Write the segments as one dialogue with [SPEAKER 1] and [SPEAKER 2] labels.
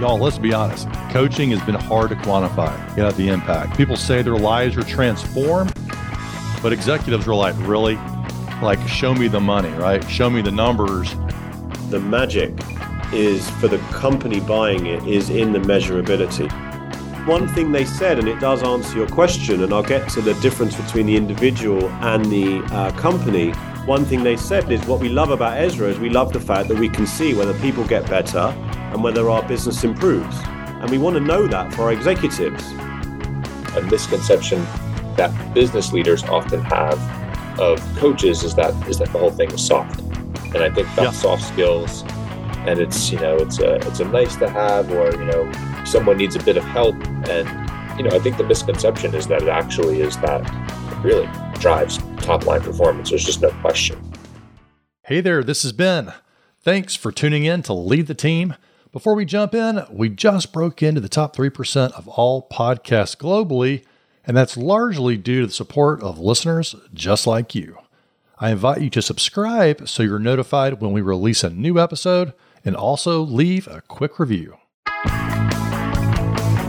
[SPEAKER 1] Y'all, let's be honest. Coaching has been hard to quantify. You know, the impact. People say their lives are transformed, but executives are like, really? Like, show me the money, right? Show me the numbers.
[SPEAKER 2] The magic is for the company buying it is in the measurability. One thing they said, and it does answer your question, and I'll get to the difference between the individual and the uh, company. One thing they said is what we love about Ezra is we love the fact that we can see whether people get better and whether our business improves. And we want to know that for our executives.
[SPEAKER 3] A misconception that business leaders often have of coaches is that is that the whole thing is soft. And I think about yeah. soft skills and it's you know it's a it's a nice to have or you know someone needs a bit of help and you know I think the misconception is that it actually is that it really drives top line performance. There's just no question.
[SPEAKER 1] Hey there, this is Ben. Thanks for tuning in to Lead the Team. Before we jump in, we just broke into the top 3% of all podcasts globally, and that's largely due to the support of listeners just like you. I invite you to subscribe so you're notified when we release a new episode and also leave a quick review.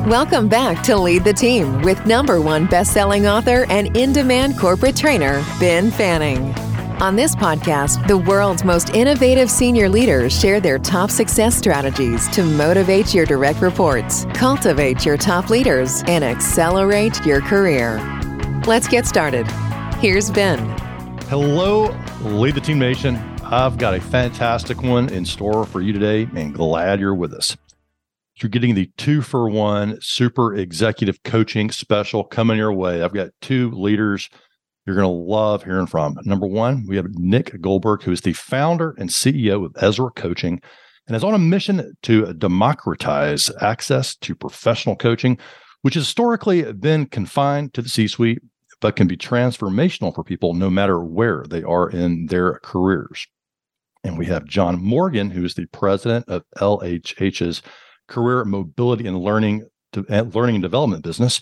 [SPEAKER 4] Welcome back to Lead the Team with number one best-selling author and in-demand corporate trainer, Ben Fanning. On this podcast, the world's most innovative senior leaders share their top success strategies to motivate your direct reports, cultivate your top leaders, and accelerate your career. Let's get started. Here's Ben.
[SPEAKER 1] Hello, Lead the Team Nation. I've got a fantastic one in store for you today and glad you're with us. You're getting the two for one super executive coaching special coming your way. I've got two leaders you're going to love hearing from. Number one, we have Nick Goldberg, who is the founder and CEO of Ezra Coaching and is on a mission to democratize access to professional coaching, which has historically been confined to the C suite, but can be transformational for people no matter where they are in their careers. And we have John Morgan, who is the president of LHH's Career Mobility and Learning, Learning and Development business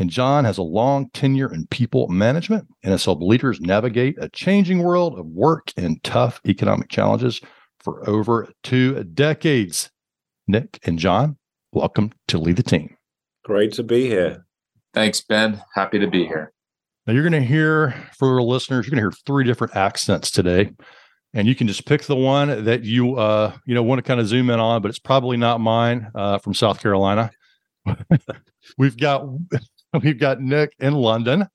[SPEAKER 1] and John has a long tenure in people management and has helped leaders navigate a changing world of work and tough economic challenges for over two decades. Nick and John, welcome to Lead the Team.
[SPEAKER 2] Great to be here.
[SPEAKER 3] Thanks, Ben. Happy to be here.
[SPEAKER 1] Now, you're going to hear, for our listeners, you're going to hear three different accents today. And you can just pick the one that you uh, you know want to kind of zoom in on, but it's probably not mine uh, from South Carolina. We've got we've got Nick in London,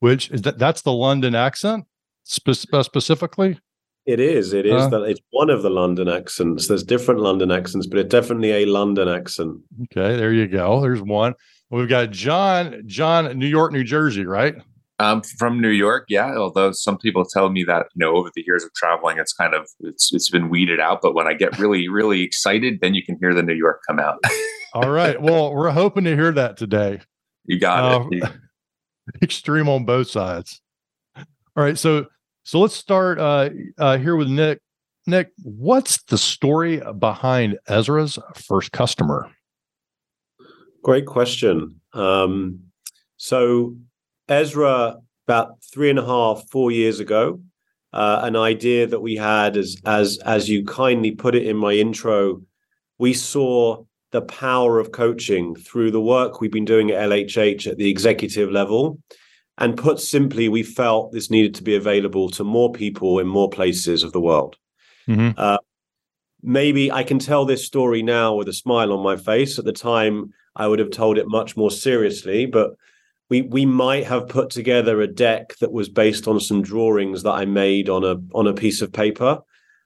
[SPEAKER 1] which is that that's the London accent spe- uh, specifically.
[SPEAKER 2] It is. It is uh, that it's one of the London accents. There's different London accents, but it's definitely a London accent.
[SPEAKER 1] Okay, there you go. There's one. We've got John, John, New York, New Jersey, right?
[SPEAKER 3] Um, from New York, yeah. Although some people tell me that you know over the years of traveling, it's kind of it's it's been weeded out. But when I get really really excited, then you can hear the New York come out.
[SPEAKER 1] All right. Well, we're hoping to hear that today.
[SPEAKER 3] You got uh, it.
[SPEAKER 1] extreme on both sides. All right, so so let's start uh, uh, here with Nick. Nick, what's the story behind Ezra's first customer?
[SPEAKER 2] Great question. Um, so Ezra, about three and a half, four years ago, uh, an idea that we had, as as as you kindly put it in my intro, we saw the power of coaching through the work we've been doing at LHH at the executive level. And put simply, we felt this needed to be available to more people in more places of the world. Mm-hmm. Uh, maybe I can tell this story now with a smile on my face. At the time, I would have told it much more seriously, but we we might have put together a deck that was based on some drawings that I made on a on a piece of paper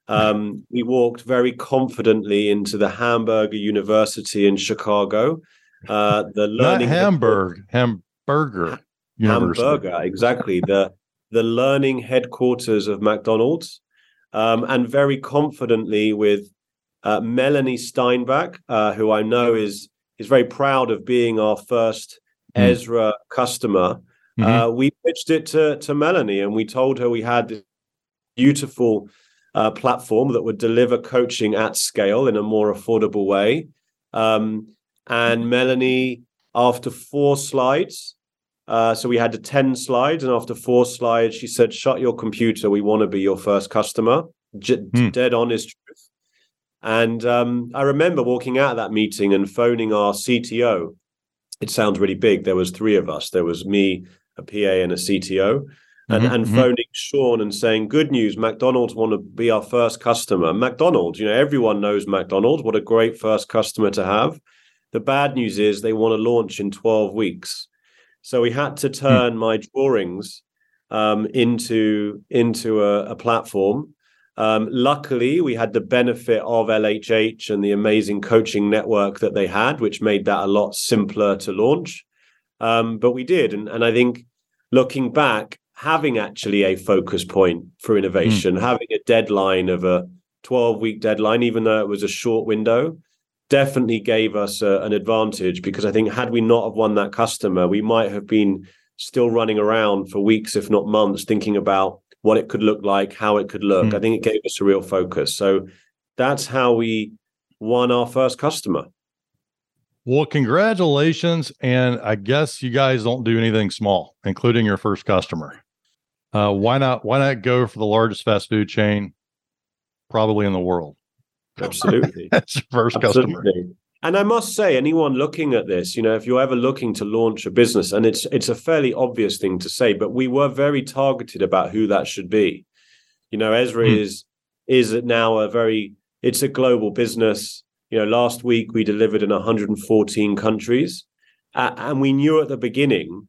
[SPEAKER 2] um, we walked very confidently into the Hamburger University in Chicago.
[SPEAKER 1] Uh, the learning Not Hamburg, Hamburger,
[SPEAKER 2] University. Hamburger, exactly the the learning headquarters of McDonald's, um, and very confidently with uh, Melanie Steinbach, uh, who I know is is very proud of being our first mm. Ezra customer. Mm-hmm. Uh, we pitched it to to Melanie, and we told her we had this beautiful uh, platform that would deliver coaching at scale in a more affordable way. Um, and Melanie, after four slides, uh, so we had the 10 slides, and after four slides, she said, Shut your computer. We want to be your first customer. J- mm. Dead honest truth. And um, I remember walking out of that meeting and phoning our CTO. It sounds really big. There was three of us. There was me, a PA, and a CTO and, mm-hmm, and mm-hmm. phoning Sean and saying, "Good news, McDonald's want to be our first customer." McDonald's, you know, everyone knows McDonald's. What a great first customer to have. The bad news is they want to launch in twelve weeks, so we had to hmm. turn mm. my drawings um, into into a, a platform. Um, luckily, we had the benefit of LHH and the amazing coaching network that they had, which made that a lot simpler to launch. Um, but we did, and, and I think looking back, having actually a focus point for innovation, mm. having a deadline of a 12 week deadline, even though it was a short window, definitely gave us a, an advantage because I think had we not have won that customer, we might have been still running around for weeks, if not months, thinking about what it could look like, how it could look. Mm. I think it gave us a real focus. So that's how we won our first customer.
[SPEAKER 1] Well, congratulations. And I guess you guys don't do anything small, including your first customer. Uh, why not? Why not go for the largest fast food chain, probably in the world?
[SPEAKER 2] Absolutely,
[SPEAKER 1] that's your first Absolutely. customer.
[SPEAKER 2] And I must say, anyone looking at this, you know, if you're ever looking to launch a business, and it's it's a fairly obvious thing to say, but we were very targeted about who that should be. You know, Ezra hmm. is is now a very it's a global business. You know, last week we delivered in 114 countries, uh, and we knew at the beginning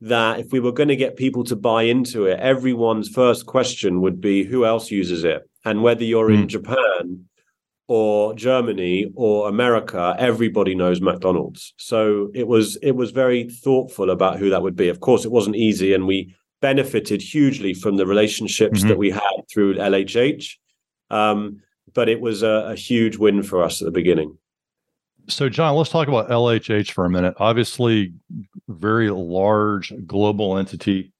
[SPEAKER 2] that if we were going to get people to buy into it, everyone's first question would be who else uses it? And whether you're mm. in hmm. Japan or Germany or America, everybody knows McDonald's. So it was it was very thoughtful about who that would be. Of course, it wasn't easy, and we benefited hugely from the relationships mm-hmm. that we had through LHH. Um, but it was a, a huge win for us at the beginning.
[SPEAKER 1] So, John, let's talk about LHH for a minute. Obviously, very large global entity,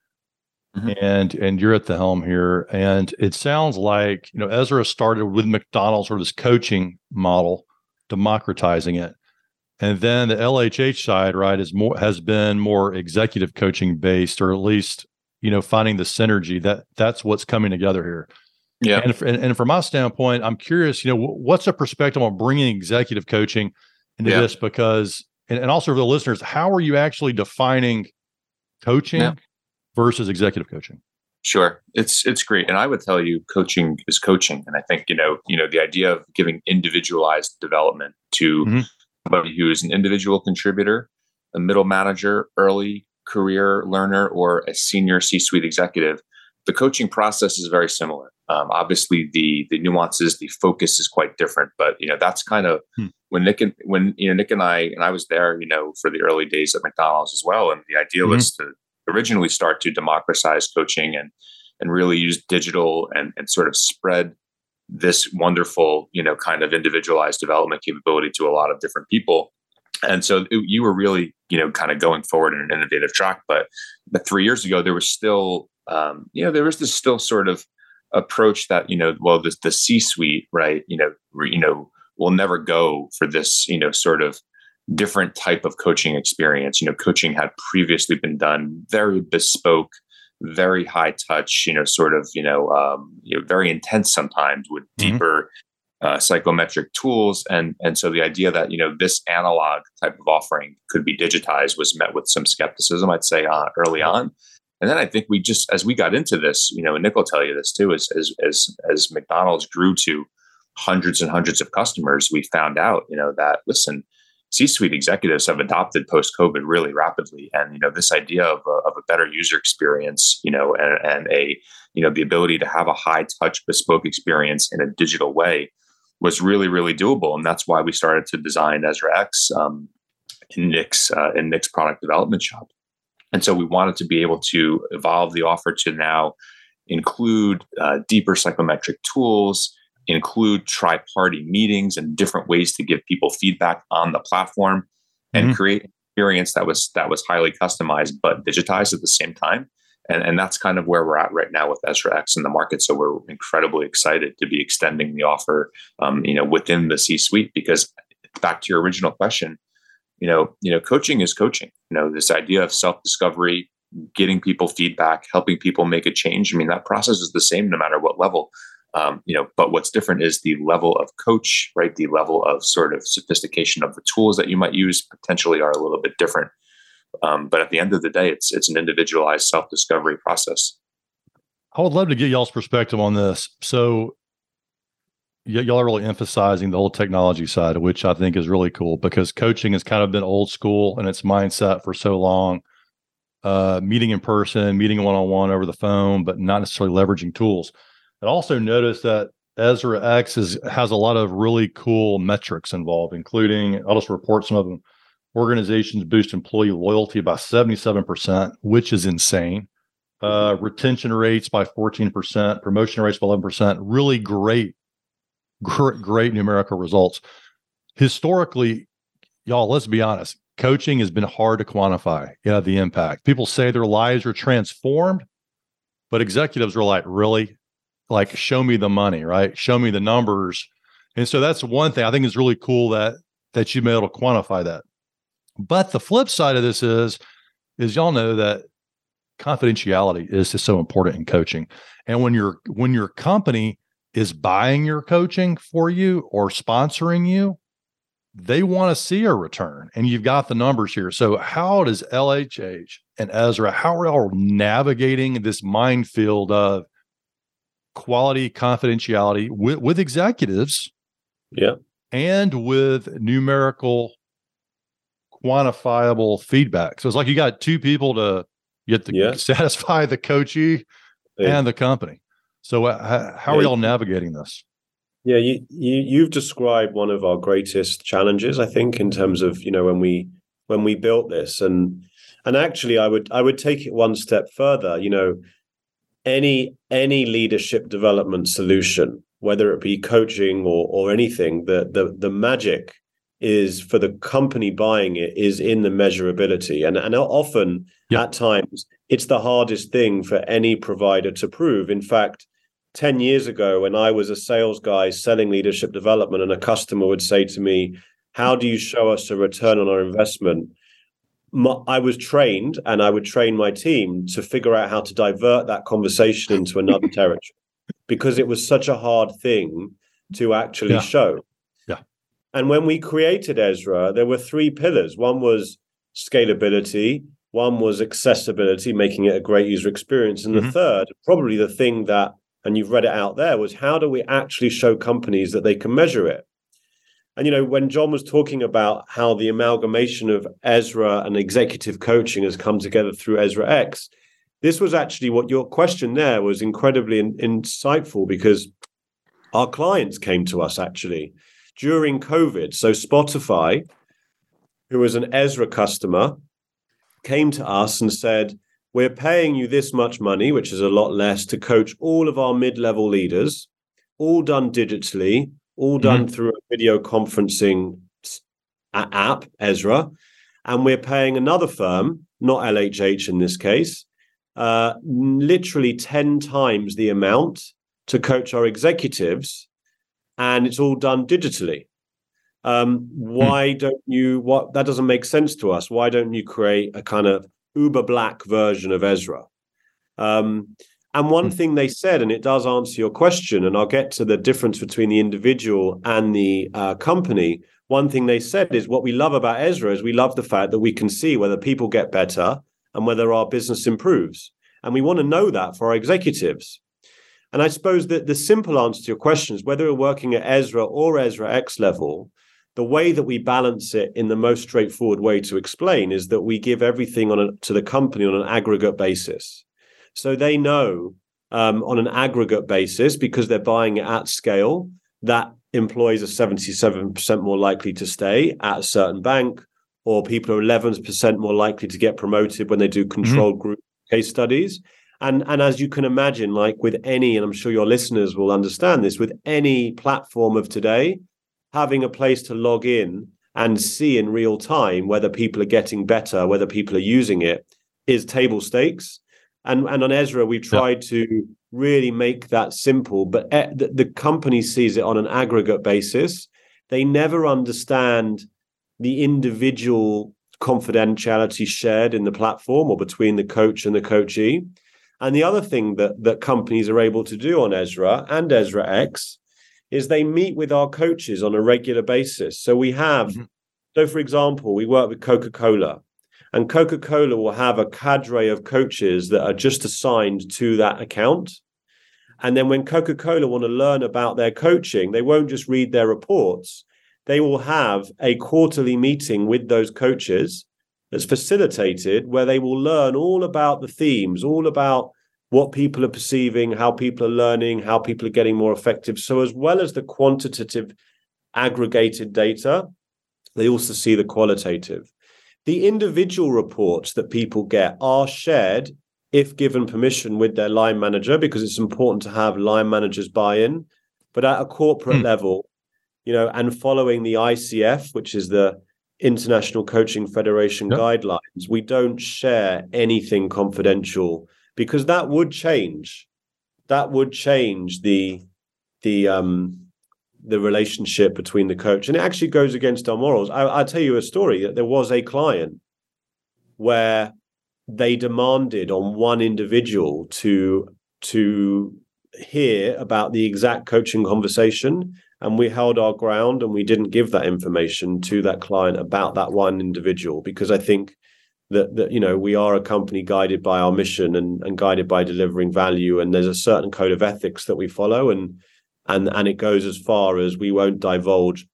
[SPEAKER 1] mm-hmm. and and you're at the helm here. And it sounds like you know Ezra started with McDonald's or this coaching model, democratizing it, and then the LHH side, right, is more has been more executive coaching based, or at least you know finding the synergy that that's what's coming together here. Yeah. And, and, and from my standpoint, I'm curious, you know, what's a perspective on bringing executive coaching into yeah. this because and, and, also for the listeners, how are you actually defining coaching yeah. versus executive coaching?
[SPEAKER 3] Sure. It's it's great. And I would tell you coaching is coaching. And I think, you know, you know, the idea of giving individualized development to mm-hmm. somebody who is an individual contributor, a middle manager, early career learner, or a senior C-suite executive, the coaching process is very similar. Um, obviously, the the nuances, the focus is quite different, but you know that's kind of hmm. When Nick and when you know Nick and I and I was there, you know, for the early days at McDonald's as well, and the idea mm-hmm. was to originally start to democratize coaching and and really use digital and and sort of spread this wonderful you know kind of individualized development capability to a lot of different people and so it, you were really you know kind of going forward in an innovative track but but three years ago there was still um, you know there was this still sort of approach that you know well the, the c suite right you know re, you know will never go for this you know sort of different type of coaching experience. You know coaching had previously been done very bespoke very high touch you know sort of you know um, you know very intense sometimes with mm-hmm. deeper uh, psychometric tools. And and so the idea that you know this analog type of offering could be digitized was met with some skepticism i'd say uh, early on. And then I think we just, as we got into this, you know, and Nick will tell you this too, as as as as McDonald's grew to hundreds and hundreds of customers, we found out, you know, that listen, C-suite executives have adopted post-COVID really rapidly, and you know, this idea of a, of a better user experience, you know, and, and a you know the ability to have a high-touch, bespoke experience in a digital way was really really doable, and that's why we started to design Ezra X um, in Nick's uh, in Nick's product development shop. And so we wanted to be able to evolve the offer to now include uh, deeper psychometric tools, include tri party meetings and different ways to give people feedback on the platform and mm-hmm. create an experience that was that was highly customized but digitized at the same time. And, and that's kind of where we're at right now with Ezra X in the market. So we're incredibly excited to be extending the offer, um, you know, within the C-suite. Because back to your original question, you know, you know, coaching is coaching. You know, this idea of self-discovery, getting people feedback, helping people make a change. I mean, that process is the same no matter what level. Um, you know, but what's different is the level of coach, right? The level of sort of sophistication of the tools that you might use potentially are a little bit different. Um, but at the end of the day, it's it's an individualized self discovery process.
[SPEAKER 1] I would love to get y'all's perspective on this. So, y- y'all are really emphasizing the whole technology side, which I think is really cool because coaching has kind of been old school in its mindset for so long. Uh, meeting in person, meeting one on one over the phone, but not necessarily leveraging tools. I also notice that Ezra X is, has a lot of really cool metrics involved, including I'll just report some of them. Organizations boost employee loyalty by 77%, which is insane. Uh, retention rates by 14%, promotion rates by 11%. Really great, great, great numerical results. Historically, y'all, let's be honest, coaching has been hard to quantify you know, the impact. People say their lives are transformed, but executives are like, really? Like, show me the money, right? Show me the numbers. And so that's one thing I think is really cool that that you've been able to quantify that. But the flip side of this is, is y'all know that confidentiality is just so important in coaching. And when your when your company is buying your coaching for you or sponsoring you, they want to see a return. And you've got the numbers here. So how does LHH and Ezra, how are y'all navigating this minefield of quality confidentiality with, with executives?
[SPEAKER 2] Yeah.
[SPEAKER 1] And with numerical quantifiable feedback. So it's like you got two people to get to yeah. satisfy the coachee yeah. and the company. So uh, how are y'all navigating this?
[SPEAKER 2] Yeah, you, you you've described one of our greatest challenges, I think, in terms of you know when we when we built this, and and actually, I would I would take it one step further. You know, any any leadership development solution, whether it be coaching or or anything, the the the magic is for the company buying it is in the measurability. And and often at times it's the hardest thing for any provider to prove. In fact 10 years ago when i was a sales guy selling leadership development and a customer would say to me how do you show us a return on our investment I was trained and I would train my team to figure out how to divert that conversation into another territory because it was such a hard thing to actually yeah. show. Yeah. And when we created Ezra, there were three pillars. One was scalability, one was accessibility, making it a great user experience. And mm-hmm. the third, probably the thing that, and you've read it out there, was how do we actually show companies that they can measure it? And you know, when John was talking about how the amalgamation of Ezra and executive coaching has come together through Ezra X, this was actually what your question there was incredibly in, insightful because our clients came to us actually during COVID. So Spotify, who was an Ezra customer, came to us and said, We're paying you this much money, which is a lot less, to coach all of our mid level leaders, all done digitally, all done mm-hmm. through a video conferencing app, Ezra. And we're paying another firm, not LHH in this case, uh, literally 10 times the amount to coach our executives and it's all done digitally. Um, why hmm. don't you? What that doesn't make sense to us. Why don't you create a kind of uber black version of Ezra? Um, and one hmm. thing they said, and it does answer your question, and I'll get to the difference between the individual and the uh, company. One thing they said is what we love about Ezra is we love the fact that we can see whether people get better and whether our business improves. And we want to know that for our executives. And I suppose that the simple answer to your question is whether we're working at Ezra or Ezra X level, the way that we balance it in the most straightforward way to explain is that we give everything on a, to the company on an aggregate basis. So they know um, on an aggregate basis because they're buying it at scale that employees are 77% more likely to stay at a certain bank, or people are 11% more likely to get promoted when they do control mm-hmm. group case studies. And and as you can imagine, like with any, and I'm sure your listeners will understand this, with any platform of today, having a place to log in and see in real time whether people are getting better, whether people are using it, is table stakes. And and on Ezra, we've tried yeah. to really make that simple, but the, the company sees it on an aggregate basis. They never understand the individual confidentiality shared in the platform or between the coach and the coachee And the other thing that that companies are able to do on Ezra and Ezra X is they meet with our coaches on a regular basis. So we have, mm-hmm. so for example, we work with Coca Cola, and Coca Cola will have a cadre of coaches that are just assigned to that account. And then when Coca Cola want to learn about their coaching, they won't just read their reports. They will have a quarterly meeting with those coaches that's facilitated where they will learn all about the themes, all about what people are perceiving, how people are learning, how people are getting more effective. So, as well as the quantitative aggregated data, they also see the qualitative. The individual reports that people get are shared if given permission with their line manager because it's important to have line managers buy in. But at a corporate mm. level, you know, and following the ICF, which is the International Coaching Federation yep. guidelines, we don't share anything confidential because that would change. That would change the the um the relationship between the coach, and it actually goes against our morals. I, I'll tell you a story that there was a client where they demanded on one individual to to hear about the exact coaching conversation and we held our ground and we didn't give that information to that client about that one individual because i think that that you know we are a company guided by our mission and, and guided by delivering value and there's a certain code of ethics that we follow and and and it goes as far as we won't divulge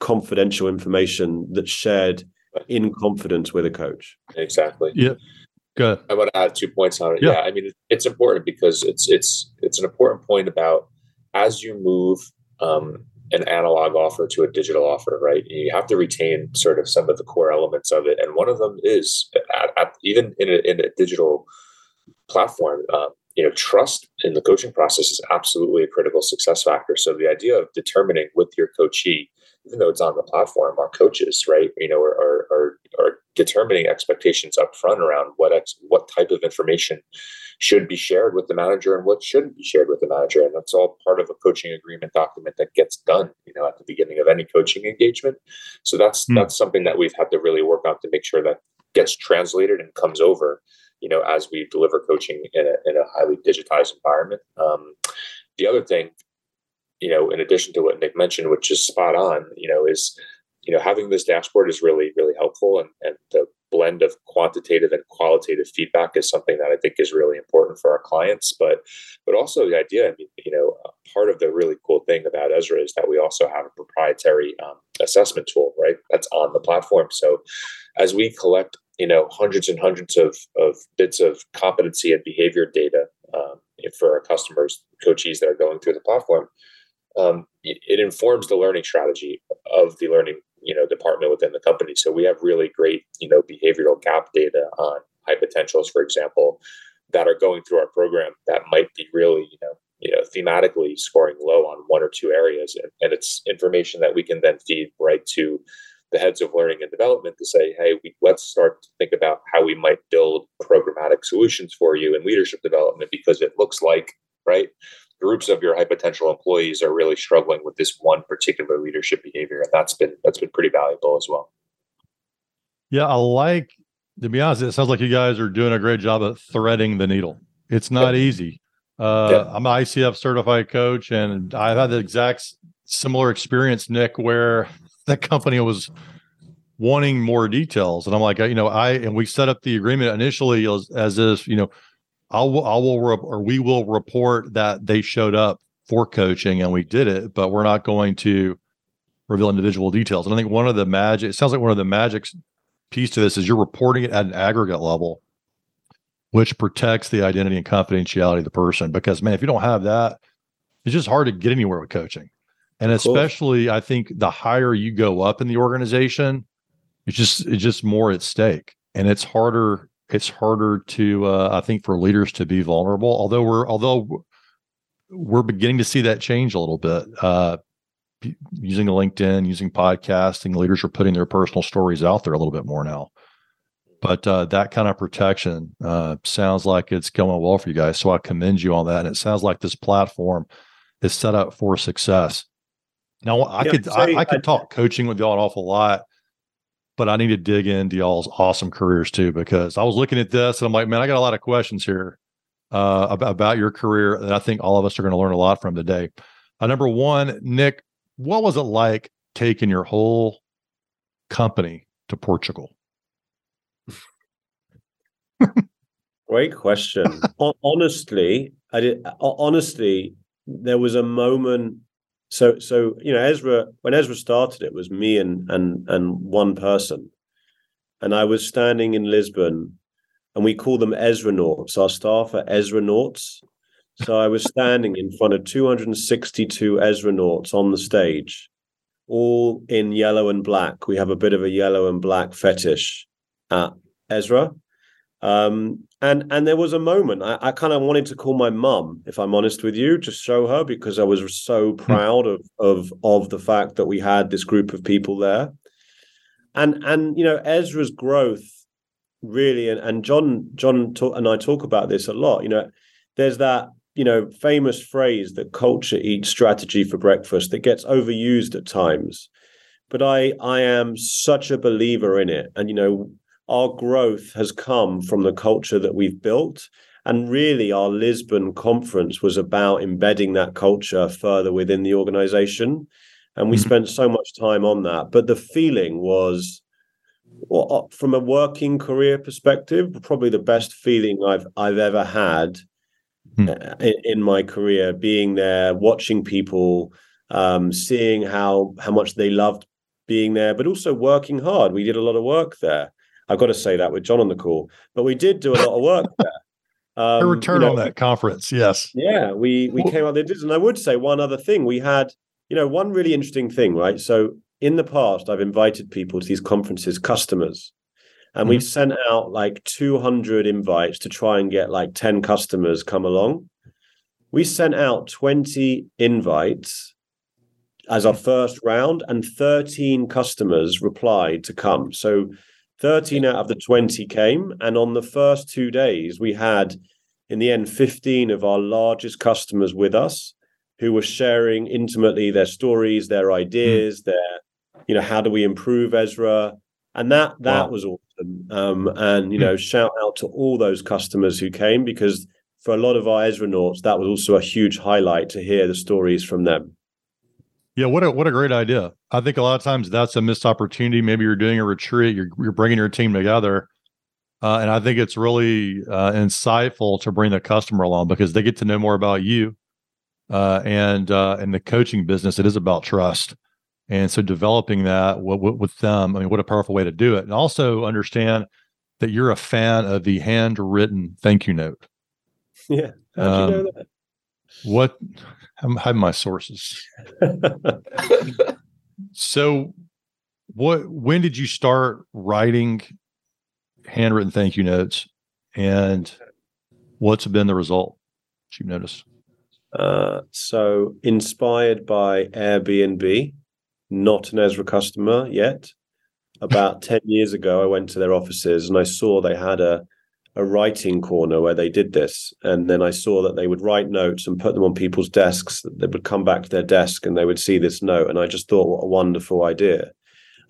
[SPEAKER 2] confidential information that's shared in confidence with a coach.
[SPEAKER 3] Exactly.
[SPEAKER 1] Yeah good
[SPEAKER 3] i want to add two points on it. Yeah, yeah i mean it's important because it's it's it's an important point about as you move um, an analog offer to a digital offer, right? You have to retain sort of some of the core elements of it, and one of them is at, at, even in a, in a digital platform. Um, you know, trust in the coaching process is absolutely a critical success factor. So the idea of determining with your coachee, even though it's on the platform, our coaches, right? You know, are are, are determining expectations up front around what ex, what type of information should be shared with the manager and what shouldn't be shared with the manager. And that's all part of a coaching agreement document that gets done, you know, at the beginning of any coaching engagement. So that's mm. that's something that we've had to really work on to make sure that gets translated and comes over, you know, as we deliver coaching in a, in a highly digitized environment. Um, the other thing, you know, in addition to what Nick mentioned, which is spot on, you know, is you know having this dashboard is really really helpful and, and the blend of quantitative and qualitative feedback is something that I think is really important for our clients. But but also the idea, I mean, you know, part of the really cool thing about Ezra is that we also have a proprietary um, assessment tool, right? That's on the platform. So as we collect, you know, hundreds and hundreds of of bits of competency and behavior data um, for our customers, coaches that are going through the platform. Um, it, it informs the learning strategy of the learning you know department within the company. So we have really great you know behavioral gap data on high potentials, for example, that are going through our program that might be really you know you know thematically scoring low on one or two areas, and, and it's information that we can then feed right to the heads of learning and development to say, hey, we, let's start to think about how we might build programmatic solutions for you in leadership development because it looks like right groups of your high potential employees are really struggling with this one particular leadership behavior and that's been that's been pretty valuable as well
[SPEAKER 1] yeah i like to be honest it sounds like you guys are doing a great job of threading the needle it's not yeah. easy uh, yeah. i'm an icf certified coach and i've had the exact similar experience nick where the company was wanting more details and i'm like you know i and we set up the agreement initially as, as if you know I will, I will, or we will report that they showed up for coaching and we did it, but we're not going to reveal individual details. And I think one of the magic, it sounds like one of the magic piece to this is you're reporting it at an aggregate level, which protects the identity and confidentiality of the person. Because man, if you don't have that, it's just hard to get anywhere with coaching. And especially. I think the higher you go up in the organization, it's just it's just more at stake, and it's harder it's harder to uh, I think for leaders to be vulnerable. Although we're although we're beginning to see that change a little bit. Uh, using LinkedIn, using podcasting, leaders are putting their personal stories out there a little bit more now. But uh, that kind of protection uh, sounds like it's going well for you guys. So I commend you on that. And it sounds like this platform is set up for success. Now I yeah, could I, I, could talk coaching with y'all an awful lot but I need to dig into y'all's awesome careers too because I was looking at this and I'm like, man, I got a lot of questions here. uh, about, about your career that I think all of us are going to learn a lot from today. Uh, number one, Nick, what was it like taking your whole company to Portugal?
[SPEAKER 2] Great question. honestly, I did. Honestly, there was a moment. So, so you know, Ezra. When Ezra started, it was me and and and one person, and I was standing in Lisbon, and we call them Ezra Nauts. Our staff are Ezra Nauts. So I was standing in front of 262 Ezra Nauts on the stage, all in yellow and black. We have a bit of a yellow and black fetish at Ezra. Um, and and there was a moment I, I kind of wanted to call my mum, if I'm honest with you, to show her because I was so hmm. proud of of of the fact that we had this group of people there. And and you know Ezra's growth really and, and John John talk, and I talk about this a lot. You know, there's that you know famous phrase that culture eats strategy for breakfast that gets overused at times but i i am such a believer in it and you know our growth has come from the culture that we've built. And really, our Lisbon conference was about embedding that culture further within the organization. And we mm-hmm. spent so much time on that. But the feeling was, well, uh, from a working career perspective, probably the best feeling I've I've ever had mm. in, in, my career. Being there, watching people, um, seeing how how much they loved being there, but also working hard. We did a lot of work there. I've got to say that with John on the call. But we did do a lot of work there.
[SPEAKER 1] Um, a return you know, on that conference, yes.
[SPEAKER 2] Yeah, we we came out there. And I would say one other thing. We had, you know, one really interesting thing, right? So in the past, I've invited people to these conferences, customers, and mm-hmm. we've sent out like 200 invites to try and get like 10 customers come along. We sent out 20 invites as our first round, and 13 customers replied to come. So 13 out of the 20 came. And on the first two days, we had, in the end, 15 of our largest customers with us who were sharing intimately their stories, their ideas, mm. their, you know, how do we improve Ezra? And that that wow. was awesome. Um, and you know, shout out to all those customers who came because for a lot of our Ezra Nauts, that was also a huge highlight to hear the stories from them.
[SPEAKER 1] Yeah, what a what a great idea. I think a lot of times that's a missed opportunity. Maybe you're doing a retreat, you're you're bringing your team together, uh, and I think it's really uh, insightful to bring the customer along because they get to know more about you. Uh, and uh, in the coaching business, it is about trust, and so developing that w- w- with them. I mean, what a powerful way to do it, and also understand that you're a fan of the handwritten thank you note.
[SPEAKER 2] Yeah, how'd um, you know that?
[SPEAKER 1] What I have my sources. so, what? When did you start writing handwritten thank you notes, and what's been the result? You noticed.
[SPEAKER 2] Uh, so, inspired by Airbnb, not an Ezra customer yet. About 10 years ago, I went to their offices and I saw they had a a writing corner where they did this. And then I saw that they would write notes and put them on people's desks. They would come back to their desk and they would see this note. And I just thought, what a wonderful idea.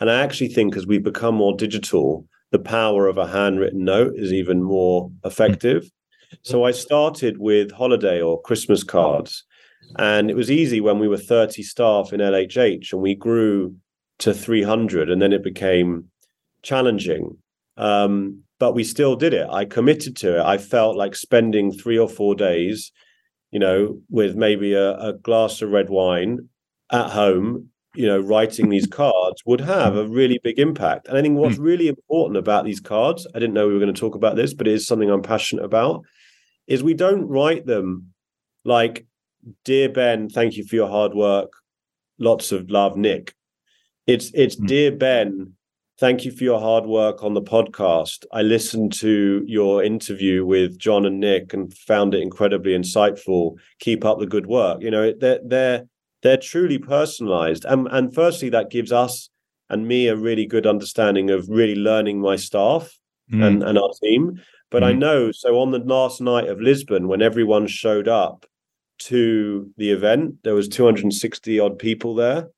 [SPEAKER 2] And I actually think as we become more digital, the power of a handwritten note is even more effective. So I started with holiday or Christmas cards. And it was easy when we were 30 staff in LHH and we grew to 300 and then it became challenging. Um, but we still did it. I committed to it. I felt like spending three or four days, you know, with maybe a, a glass of red wine at home, you know, writing these cards would have a really big impact. And I think what's hmm. really important about these cards, I didn't know we were going to talk about this, but it is something I'm passionate about, is we don't write them like, Dear Ben, thank you for your hard work. Lots of love, Nick. It's it's mm. dear Ben, Thank you for your hard work on the podcast. I listened to your interview with John and Nick and found it incredibly insightful. Keep up the good work. You know, they're they're they're truly personalized. And and firstly, that gives us and me a really good understanding of really learning my staff mm. and, and our team. But mm. I know so on the last night of Lisbon, when everyone showed up to the event, there was 260 odd people there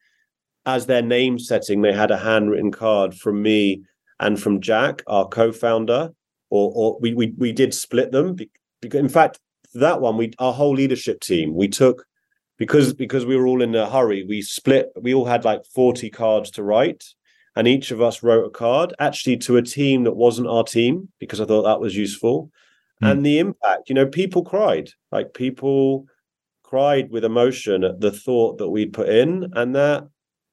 [SPEAKER 2] as their name setting, they had a handwritten card from me and from Jack, our co-founder. Or, or we, we we did split them. Because in fact, that one, we our whole leadership team, we took because because we were all in a hurry, we split, we all had like 40 cards to write. And each of us wrote a card actually to a team that wasn't our team because I thought that was useful. Mm. And the impact, you know, people cried. Like people cried with emotion at the thought that we'd put in. And that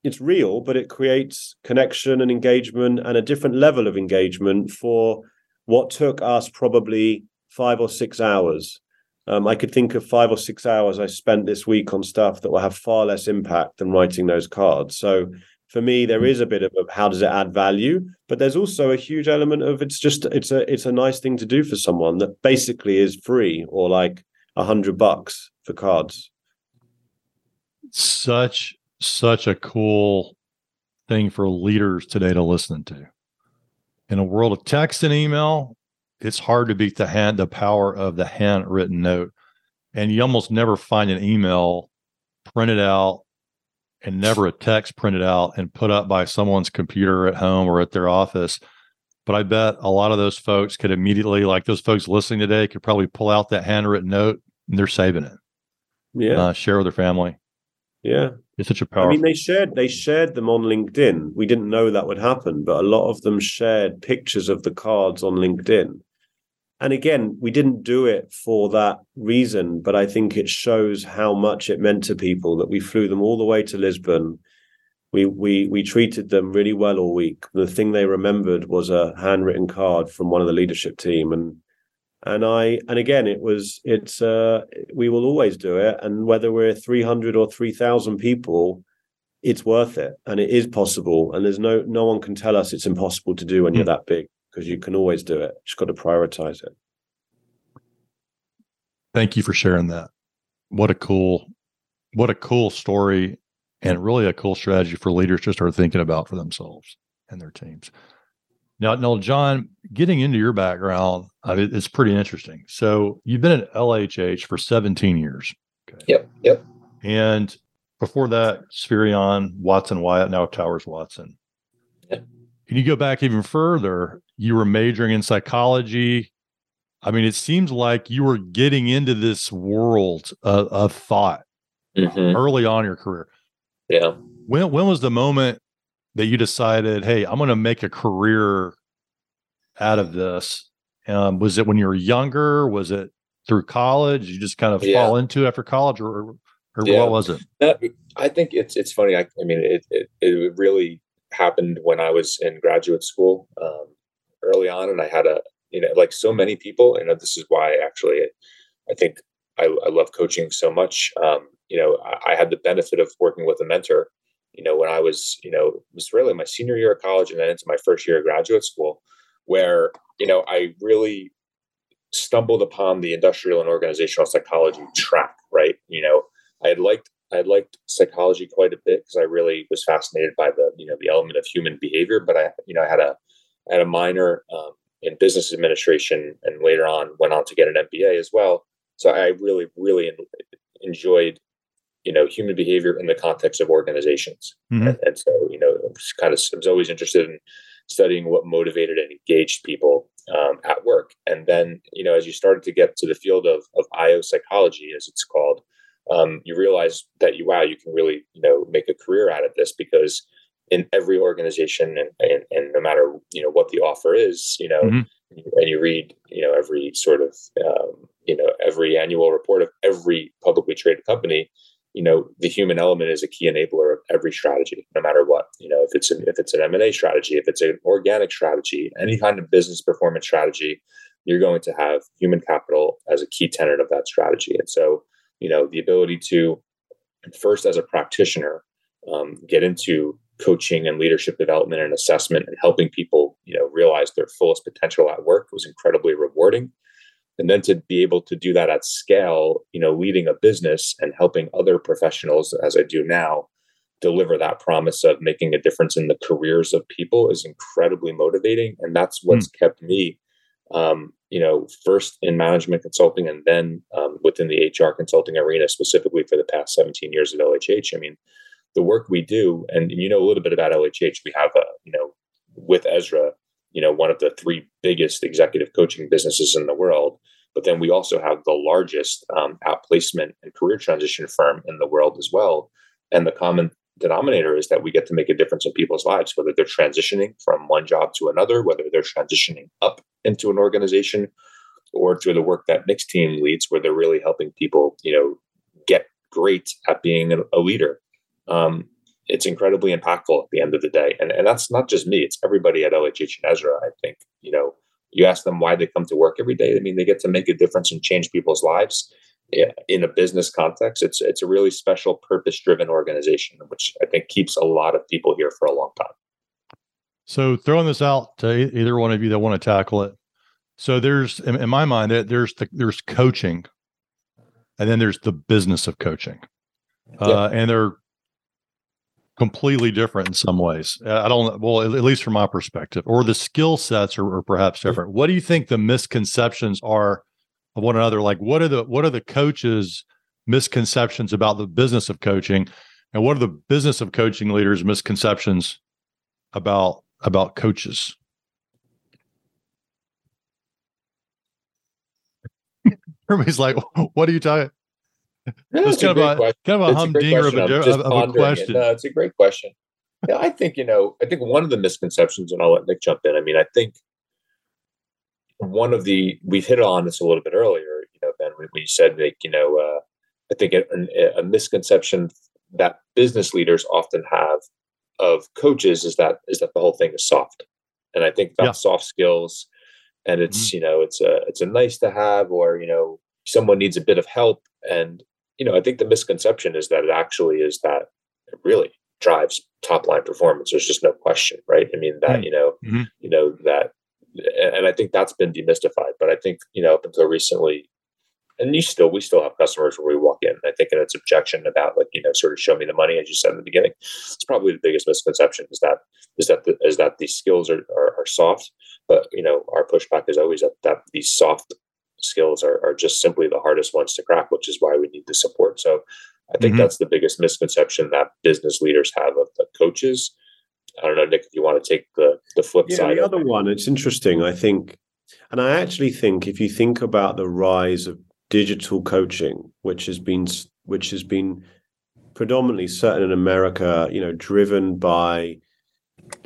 [SPEAKER 2] it's real, but it creates connection and engagement and a different level of engagement for what took us probably five or six hours. Um, I could think of five or six hours I spent this week on stuff that will have far less impact than writing those cards. So for me, there is a bit of, of how does it add value, but there's also a huge element of it's just it's a it's a nice thing to do for someone that basically is free or like a hundred bucks for cards.
[SPEAKER 1] Such such a cool thing for leaders today to listen to. In a world of text and email, it's hard to beat the hand the power of the handwritten note. And you almost never find an email printed out and never a text printed out and put up by someone's computer at home or at their office. But I bet a lot of those folks could immediately, like those folks listening today, could probably pull out that handwritten note and they're saving it.
[SPEAKER 2] Yeah.
[SPEAKER 1] Uh, share with their family.
[SPEAKER 2] Yeah.
[SPEAKER 1] It's such a powerful.
[SPEAKER 2] I mean, they shared they shared them on LinkedIn. We didn't know that would happen, but a lot of them shared pictures of the cards on LinkedIn. And again, we didn't do it for that reason, but I think it shows how much it meant to people that we flew them all the way to Lisbon. We we we treated them really well all week. The thing they remembered was a handwritten card from one of the leadership team, and and I and again it was it's uh we will always do it. And whether we're 300 or 3000 people it's worth it. And it is possible. And there's no no one can tell us it's impossible to do when you're hmm. that big because you can always do it. Just got to prioritize it.
[SPEAKER 1] Thank you for sharing that. What a cool what a cool story and really a cool strategy for leaders to start thinking about for themselves and their teams now, now, John, getting into your background, I mean, it's pretty interesting. So you've been at LHH for 17 years.
[SPEAKER 3] Okay. Yep. Yep.
[SPEAKER 1] And before that, Spherion, Watson Wyatt, now Towers Watson. Yep. Can you go back even further? You were majoring in psychology. I mean, it seems like you were getting into this world of, of thought mm-hmm. early on in your career.
[SPEAKER 3] Yeah.
[SPEAKER 1] When when was the moment that you decided, hey, I'm going to make a career out of this? Um, was it when you were younger? Was it through college? You just kind of yeah. fall into after college, or or yeah. what was it?
[SPEAKER 3] Uh, I think it's it's funny. I, I mean, it, it, it really happened when I was in graduate school um, early on, and I had a you know like so many people. Know, this is why actually I think I, I love coaching so much. Um, you know, I, I had the benefit of working with a mentor you know, when I was, you know, it was really my senior year of college and then into my first year of graduate school, where, you know, I really stumbled upon the industrial and organizational psychology track, right? You know, I had liked I had liked psychology quite a bit because I really was fascinated by the, you know, the element of human behavior. But I, you know, I had a I had a minor um, in business administration and later on went on to get an MBA as well. So I really, really enjoyed you know human behavior in the context of organizations mm-hmm. and, and, so you know I was kind of I was always interested in studying what motivated and engaged people um, at work and then you know as you started to get to the field of, of io psychology as it's called um, you realize that you wow you can really you know make a career out of this because in every organization and, and, and no matter you know what the offer is you know mm-hmm. and you read you know every sort of um, you know every annual report of every publicly traded company you know the human element is a key enabler of every strategy no matter what. You know if it's an if it's an m&a strategy if it's an organic strategy any kind of business performance strategy you're going to have human capital as a key tenet of that strategy. And so you know the ability to first as a practitioner um, get into coaching and leadership development and assessment and helping people you know realize their fullest potential at work was incredibly rewarding and then to be able to do that at scale you know leading a business and helping other professionals as i do now deliver that promise of making a difference in the careers of people is incredibly motivating. And that's what's mm. kept me um, you know first in management consulting and then um, within the hr consulting arena specifically for the past 17 years at lhh i mean the work we do and you know a little bit about lhh we have a you know with ezra you know one of the three biggest executive coaching businesses in the world But then we also have the largest um, outplacement and career transition firm in the world as well. And the common denominator is that we get to make a difference in people's lives, whether they're transitioning from one job to another, whether they're transitioning up into an organization, or through the work that Nick's team leads, where they're really helping people, you know, get great at being a, leader. Um, it's incredibly impactful at the end of the day. And, and that's not just me, it's everybody at LHH and Ezra. I think, you know, you ask them why they come to work every day. I mean, they get to make a difference and change people's lives in a business context. It's, it's a really special purpose driven organization, which I think keeps a lot of people here for a long time.
[SPEAKER 1] So throwing this out to either one of you that want to tackle it. So there's, in, my mind, there's the, there's coaching, and then there's the business of coaching, uh, and they're completely different in some ways. Uh, I don't, well, at, least from my perspective, or the skill sets are, are perhaps different. What do you think the misconceptions are of one another? Like, what are the what are the coaches' misconceptions about the business of coaching, and what are the business of coaching leaders' misconceptions about about coaches? Everybody's like, "What are you talking?"
[SPEAKER 3] No, it's kind, of a, kind of a humdinger of a, of, of a question. It. No, it's a great question. Yeah, I think you know. I think one of the misconceptions, and I'll let Nick jump in. I mean, I think one of the we've hit on this a little bit earlier. You know, Ben, when you said like you know, uh, I think a, a misconception that business leaders often have of coaches is that is that the whole thing is soft, and I think about yeah. soft skills, and it's mm-hmm. you know it's a it's a nice to have, or you know someone needs a bit of help, and you know, I think the misconception is that it actually is that it really drives top line performance. There's just no question, right? I mean, that, mm-hmm. you know, mm-hmm. you know, that, and I think that's been demystified. But I think, you know, up until recently, and you still, we still have customers where we walk in, I think, and it's objection about like, you know, sort of show me the money, as you said in the beginning. It's probably the biggest misconception is that, is that, the, is that these skills are, are, are soft. But, you know, our pushback is always that, that these soft skills are, are just simply the hardest ones to crack, which is why we need the support. So I think mm-hmm. that's the biggest misconception that business leaders have of the coaches. I don't know, Nick, if you want to take the the flip
[SPEAKER 2] yeah,
[SPEAKER 3] side.
[SPEAKER 2] The other one, it's interesting. I think, and I actually think if you think about the rise of digital coaching, which has been which has been predominantly certain in America, you know, driven by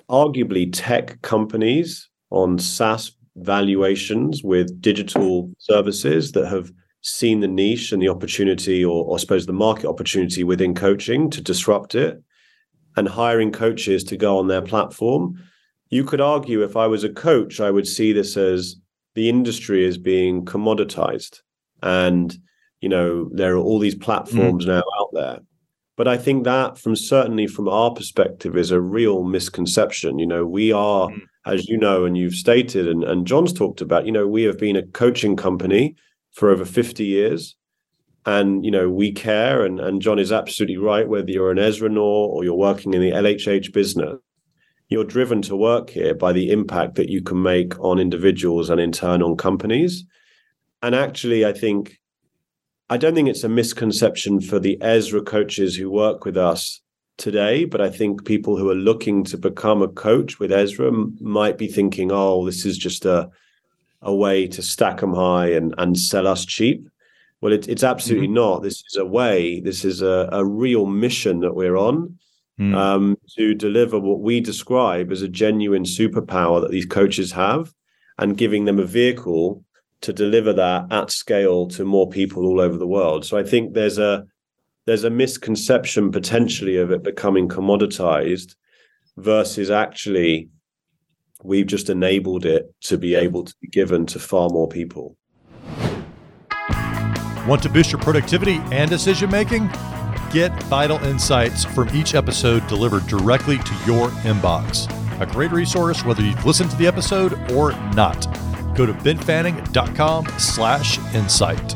[SPEAKER 2] arguably tech companies on SaaS valuations with digital services that have seen the niche and the opportunity, or, or I suppose the market opportunity within coaching to disrupt it and hiring coaches to go on their platform. You could argue if I was a coach, I would see this as the industry is being commoditized. And, you know, there are all these platforms mm. now out there. But I think that from certainly from our perspective is a real misconception. You know, we are mm as you know and you've stated and, and John's talked about, you know, we have been a coaching company for over 50 years. And you know, we care, and, and John is absolutely right, whether you're an Ezra Nor or you're working in the LHH business, you're driven to work here by the impact that you can make on individuals and in turn on companies. And actually, I think I don't think it's a misconception for the Ezra coaches who work with us today, but I think people who are looking to become a coach with Ezra might be thinking, "Oh, this is just a a way to stack them high and and sell us cheap." Well, it, it's absolutely mm-hmm. not. This is a way. This is a, a real mission that we're on mm. um, to deliver what we describe as a genuine superpower that these coaches have, and giving them a vehicle to deliver that at scale to more people all over the world. So I think there's a there's a misconception potentially of it becoming commoditized versus actually we've just enabled it to be able to be given to far more people.
[SPEAKER 1] Want to boost your productivity and decision making? Get vital insights from each episode delivered directly to your inbox. A great resource whether you've listened to the episode or not. Go to benfanning.com slash insight.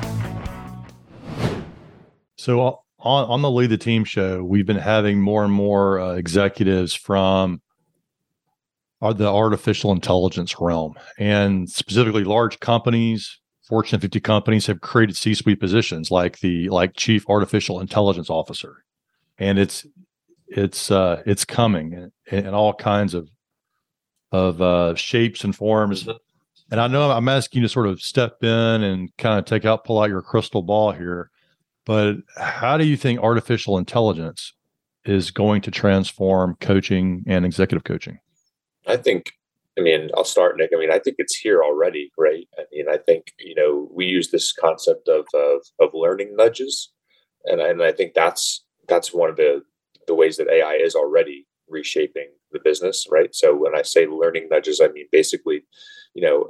[SPEAKER 1] So on on the lead the team show, we've been having more and more uh, executives from are the artificial intelligence realm, and specifically large companies, Fortune 50 companies have created C-suite positions like the like chief artificial intelligence officer, and it's it's uh, it's coming in, in all kinds of of uh, shapes and forms. And I know I'm asking you to sort of step in and kind of take out, pull out your crystal ball here, but how do you think artificial intelligence is going to transform coaching and executive coaching?
[SPEAKER 3] I think, I mean, I'll start, Nick. I mean, I think it's here already, right? I mean, I think, you know, we use this concept of, of, of learning nudges. And, and I think that's, that's one of the, the ways that AI is already reshaping the business, right? So when I say learning nudges, I mean basically, you know,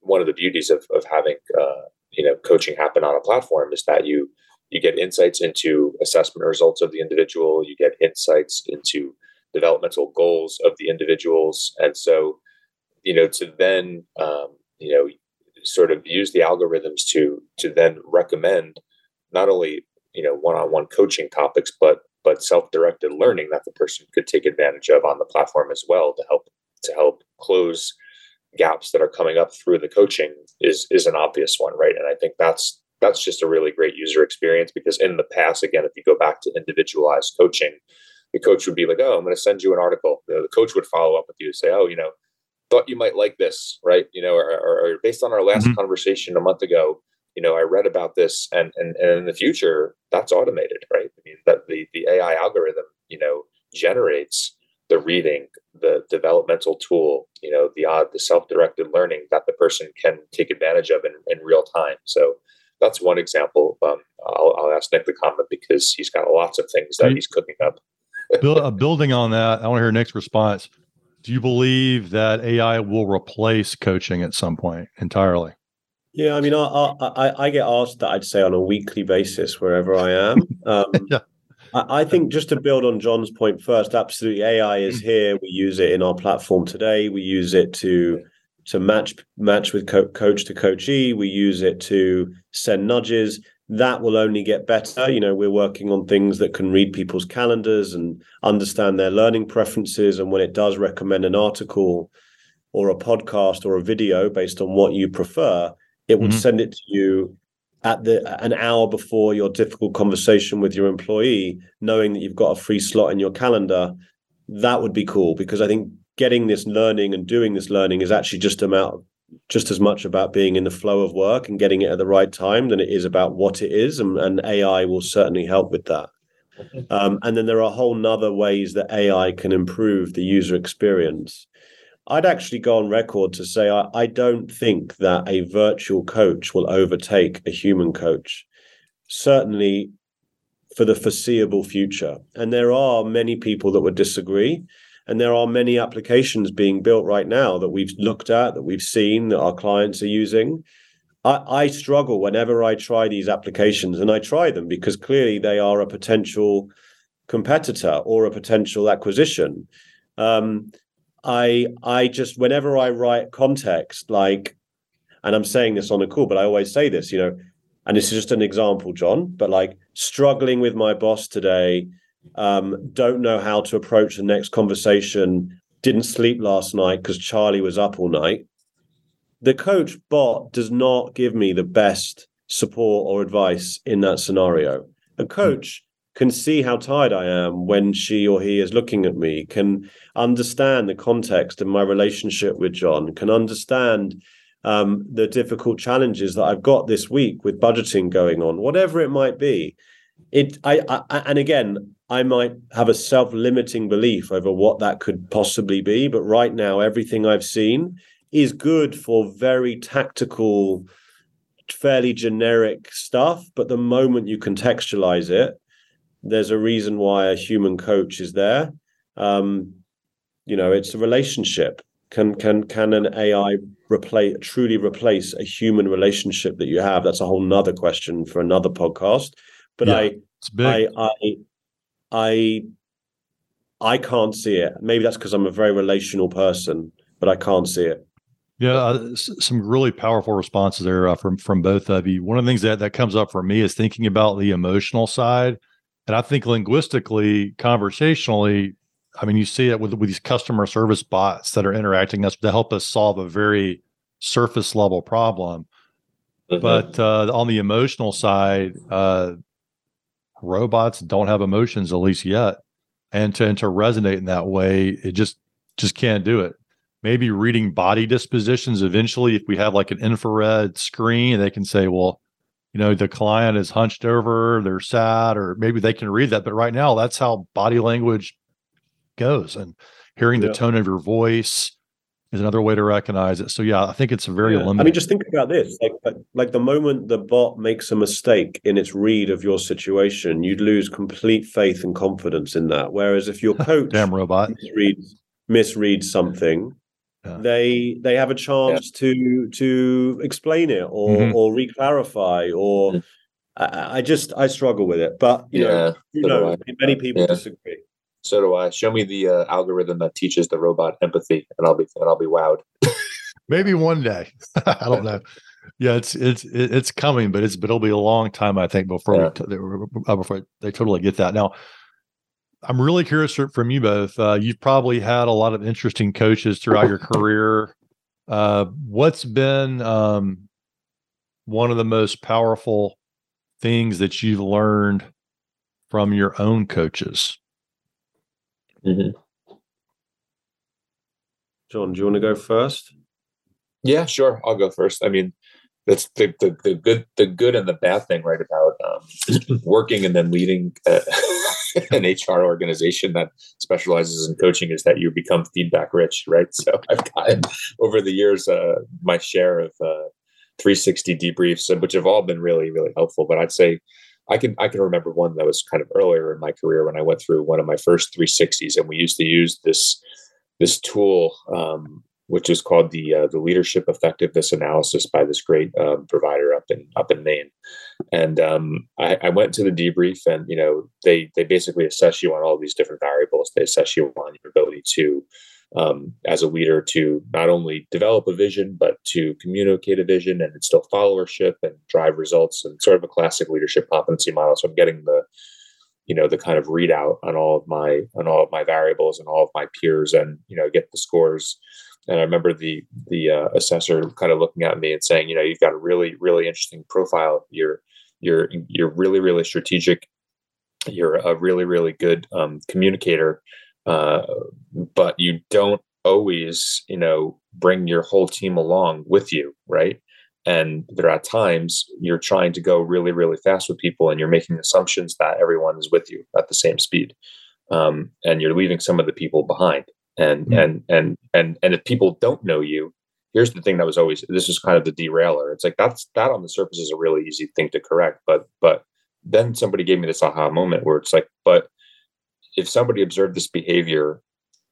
[SPEAKER 3] one of the beauties of of having uh, you know coaching happen on a platform is that you you get insights into assessment results of the individual, you get insights into developmental goals of the individuals, and so you know to then um, you know sort of use the algorithms to to then recommend not only you know one-on-one coaching topics but but self-directed learning that the person could take advantage of on the platform as well to help to help close gaps that are coming up through the coaching is is an obvious one right and i think that's that's just a really great user experience because in the past again if you go back to individualized coaching the coach would be like oh i'm going to send you an article the coach would follow up with you and say oh you know thought you might like this right you know or, or, or based on our last mm-hmm. conversation a month ago you know, I read about this, and and, and in the future, that's automated, right? I mean, that the the AI algorithm, you know, generates the reading, the developmental tool, you know, the uh, the self directed learning that the person can take advantage of in, in real time. So that's one example. Um, I'll, I'll ask Nick to comment because he's got lots of things that he's cooking up.
[SPEAKER 1] Build, uh, building on that, I want to hear Nick's response. Do you believe that AI will replace coaching at some point entirely?
[SPEAKER 2] Yeah, I mean, I, I I get asked that I'd say on a weekly basis wherever I am. Um, yeah. I, think just to build on John's point first, absolutely, AI is mm. here. We use it in our platform today. We use it to to match match with co- coach to coachee. We use it to send nudges. That will only get better. You know, we're working on things that can read people's calendars and understand their learning preferences. And when it does recommend an article or a podcast or a video based on what you prefer, it would mm-hmm. send it to you at the an hour before your difficult conversation with your employee, knowing that you've got a free slot in your calendar. That would be cool because I think getting this learning and doing this learning is actually just about just as much about being in the flow of work and getting it at the right time than it is about what it is, and, and AI will certainly help with that. Um, and then there are a whole nother ways that AI can improve the user experience. I'd actually go on record to say I, I don't think that a virtual coach will overtake a human coach, certainly for the foreseeable future. And there are many people that would disagree. And there are many applications being built right now that we've looked at, that we've seen, that our clients are using. I, I struggle whenever I try these applications, and I try them because clearly they are a potential competitor or a potential acquisition. Um, I I just whenever I write context, like, and I'm saying this on a call, but I always say this, you know, and this is just an example, John, but like struggling with my boss today, um, don't know how to approach the next conversation, didn't sleep last night because Charlie was up all night. The coach bot does not give me the best support or advice in that scenario. A coach can see how tired I am when she or he is looking at me, can understand the context of my relationship with John, can understand um, the difficult challenges that I've got this week with budgeting going on, whatever it might be. It, I, I and again, I might have a self-limiting belief over what that could possibly be, but right now, everything I've seen is good for very tactical, fairly generic stuff. But the moment you contextualize it, there's a reason why a human coach is there. Um, you know, it's a relationship. Can can can an AI replace truly replace a human relationship that you have? That's a whole nother question for another podcast. But yeah, I, I, I, I, I can't see it. Maybe that's because I'm a very relational person, but I can't see it.
[SPEAKER 1] Yeah, uh, some really powerful responses there uh, from from both of you. One of the things that that comes up for me is thinking about the emotional side and I think linguistically, conversationally, I mean, you see it with, with these customer service bots that are interacting us to help us solve a very surface level problem. Mm-hmm. But uh, on the emotional side, uh, robots don't have emotions, at least yet. And to, and to resonate in that way, it just just can't do it. maybe reading body dispositions eventually if we have like an infrared screen they can say well you know the client is hunched over they're sad or maybe they can read that but right now that's how body language goes and hearing yeah. the tone of your voice is another way to recognize it so yeah i think it's a very yeah. limited
[SPEAKER 2] i mean just think about this like like the moment the bot makes a mistake in its read of your situation you'd lose complete faith and confidence in that whereas if your coach
[SPEAKER 1] damn robot
[SPEAKER 2] misreads misreads something yeah. they they have a chance yeah. to to explain it or mm-hmm. or reclarify or. I, I, just I struggle with it. But you yeah, know, you so know many people disagree.
[SPEAKER 3] So do I. Show me the uh, algorithm that teaches the robot empathy, and I'll be and I'll be wowed.
[SPEAKER 1] Maybe one day. I don't know. Yeah, it's it's it's coming, but it's but it'll be a long time, I think, before yeah. we t- uh, before they totally get that. Now, I'm really curious from you both. Uh, you've probably had a lot of interesting coaches throughout your career. Uh, what's been um, one of the most powerful things that you've learned from your own coaches?
[SPEAKER 2] Mm-hmm. John, do you want to go first?
[SPEAKER 3] Yeah, sure. I'll go first. I mean, that's the, the, the good the good and the bad thing right about um, working and then leading uh, an hr organization that specializes in coaching is that you become feedback rich right? So i've gotten over the years uh, my share of uh, 360 debriefs uh, which have all been really really helpful but i'd say I can I can remember one that was kind of earlier in my career when I went through one of my first 360s, and we used to use this this tool um, which is called the uh, the leadership effectiveness analysis by this great um, provider up in up in Maine. And um, I, I, went to the debrief, and you know they they basically assess you on all these different variables. They assess you on your ability to, um, as a leader, to not only develop a vision but to communicate a vision and instill followership and drive results, and sort of a classic leadership competency model. So I'm getting the you know the kind of readout on all of my on all of my variables and all of my peers and you know get the scores and I remember the the uh, assessor kind of looking at me and saying, you know, you've got a really really interesting profile. You're you're you're really really strategic. You're a really really good um, communicator, uh, but you don't always, you know, bring your whole team along with you, right? And there are times you're trying to go really really fast with people, and you're making assumptions that everyone is with you at the same speed, um, and you're leaving some of the people behind and mm-hmm. and and and and if people don't know you here's the thing that was always this is kind of the derailer it's like that's that on the surface is a really easy thing to correct but but then somebody gave me this aha moment where it's like but if somebody observed this behavior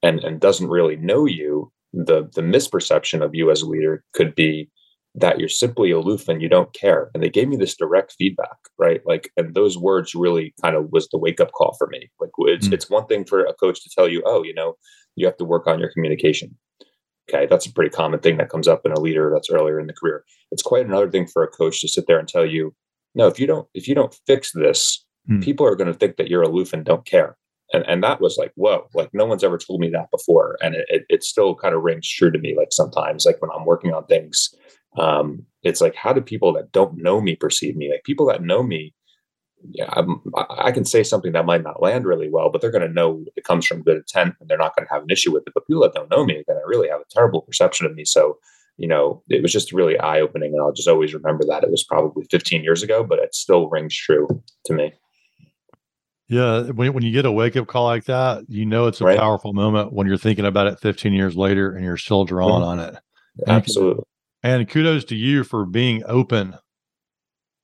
[SPEAKER 3] and and doesn't really know you the the misperception of you as a leader could be that you're simply aloof and you don't care and they gave me this direct feedback right like and those words really kind of was the wake up call for me like it's, mm. it's one thing for a coach to tell you oh you know you have to work on your communication. Okay, that's a pretty common thing that comes up in a leader that's earlier in the career. It's quite another thing for a coach to sit there and tell you, no, if you don't if you don't fix this, hmm. people are going to think that you're aloof and don't care. And and that was like, whoa, like no one's ever told me that before, and it it, it still kind of rings true to me. Like sometimes, like when I'm working on things, um, it's like, how do people that don't know me perceive me? Like people that know me yeah, I'm, i can say something that might not land really well, but they're going to know it comes from good intent and they're not going to have an issue with it. But people that don't know me are going to really have a terrible perception of me. So, you know, it was just really eye opening. And I'll just always remember that it was probably 15 years ago, but it still rings true to me.
[SPEAKER 1] Yeah. When, when you get a wake up call like that, you know, it's a right. powerful moment when you're thinking about it 15 years later and you're still drawn mm-hmm. on it.
[SPEAKER 3] Absolutely.
[SPEAKER 1] And kudos to you for being open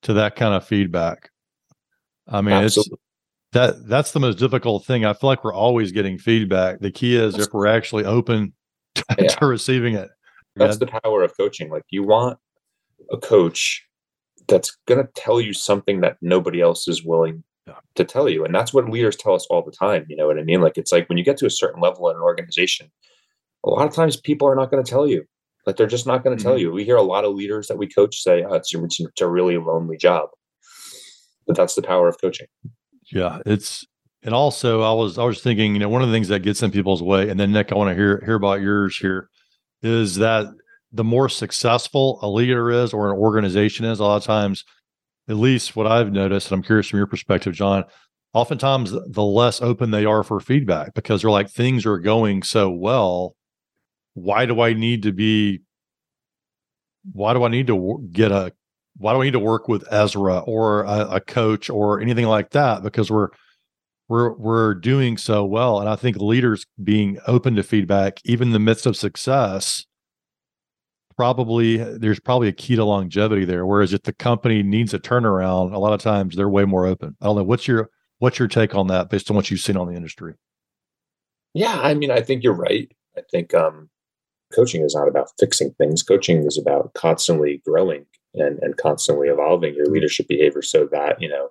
[SPEAKER 1] to that kind of feedback I mean, Absolutely. it's that that's the most difficult thing. I feel like we're always getting feedback. The key is if we're actually open to, yeah. to receiving it.
[SPEAKER 3] That's yeah. the power of coaching. Like you want a coach that's going to tell you something that nobody else is willing yeah. to tell you. And that's what leaders tell us all the time. You know what I mean? Like it's like when you get to a certain level in an organization, a lot of times people are not going to tell you. Like they're just not going to mm-hmm. tell you. We hear a lot of leaders that we coach say, oh, it's, it's a really lonely job but that's the power of coaching.
[SPEAKER 1] Yeah, it's and also I was I was thinking, you know, one of the things that gets in people's way, and then Nick, I want to hear hear about yours here, is that the more successful a leader is or an organization is, a lot of times, at least what I've noticed, and I'm curious from your perspective, John, oftentimes the less open they are for feedback because they're like things are going so well why do I need to be why do I need to get a why do I need to work with Ezra or a, a, coach or anything like that? Because we're we're we're doing so well, and I think leaders being open to feedback, even in the midst of success, probably there's probably a key to longevity there. Whereas if the company needs a turnaround, a lot of times they're way more open. I don't know what's your what's your take on that based on what you've seen on the industry.
[SPEAKER 3] Yeah, I mean, I think you're right. I think um, coaching is not about fixing things. Coaching is about constantly growing and, and constantly evolving your leadership behavior so that, you know,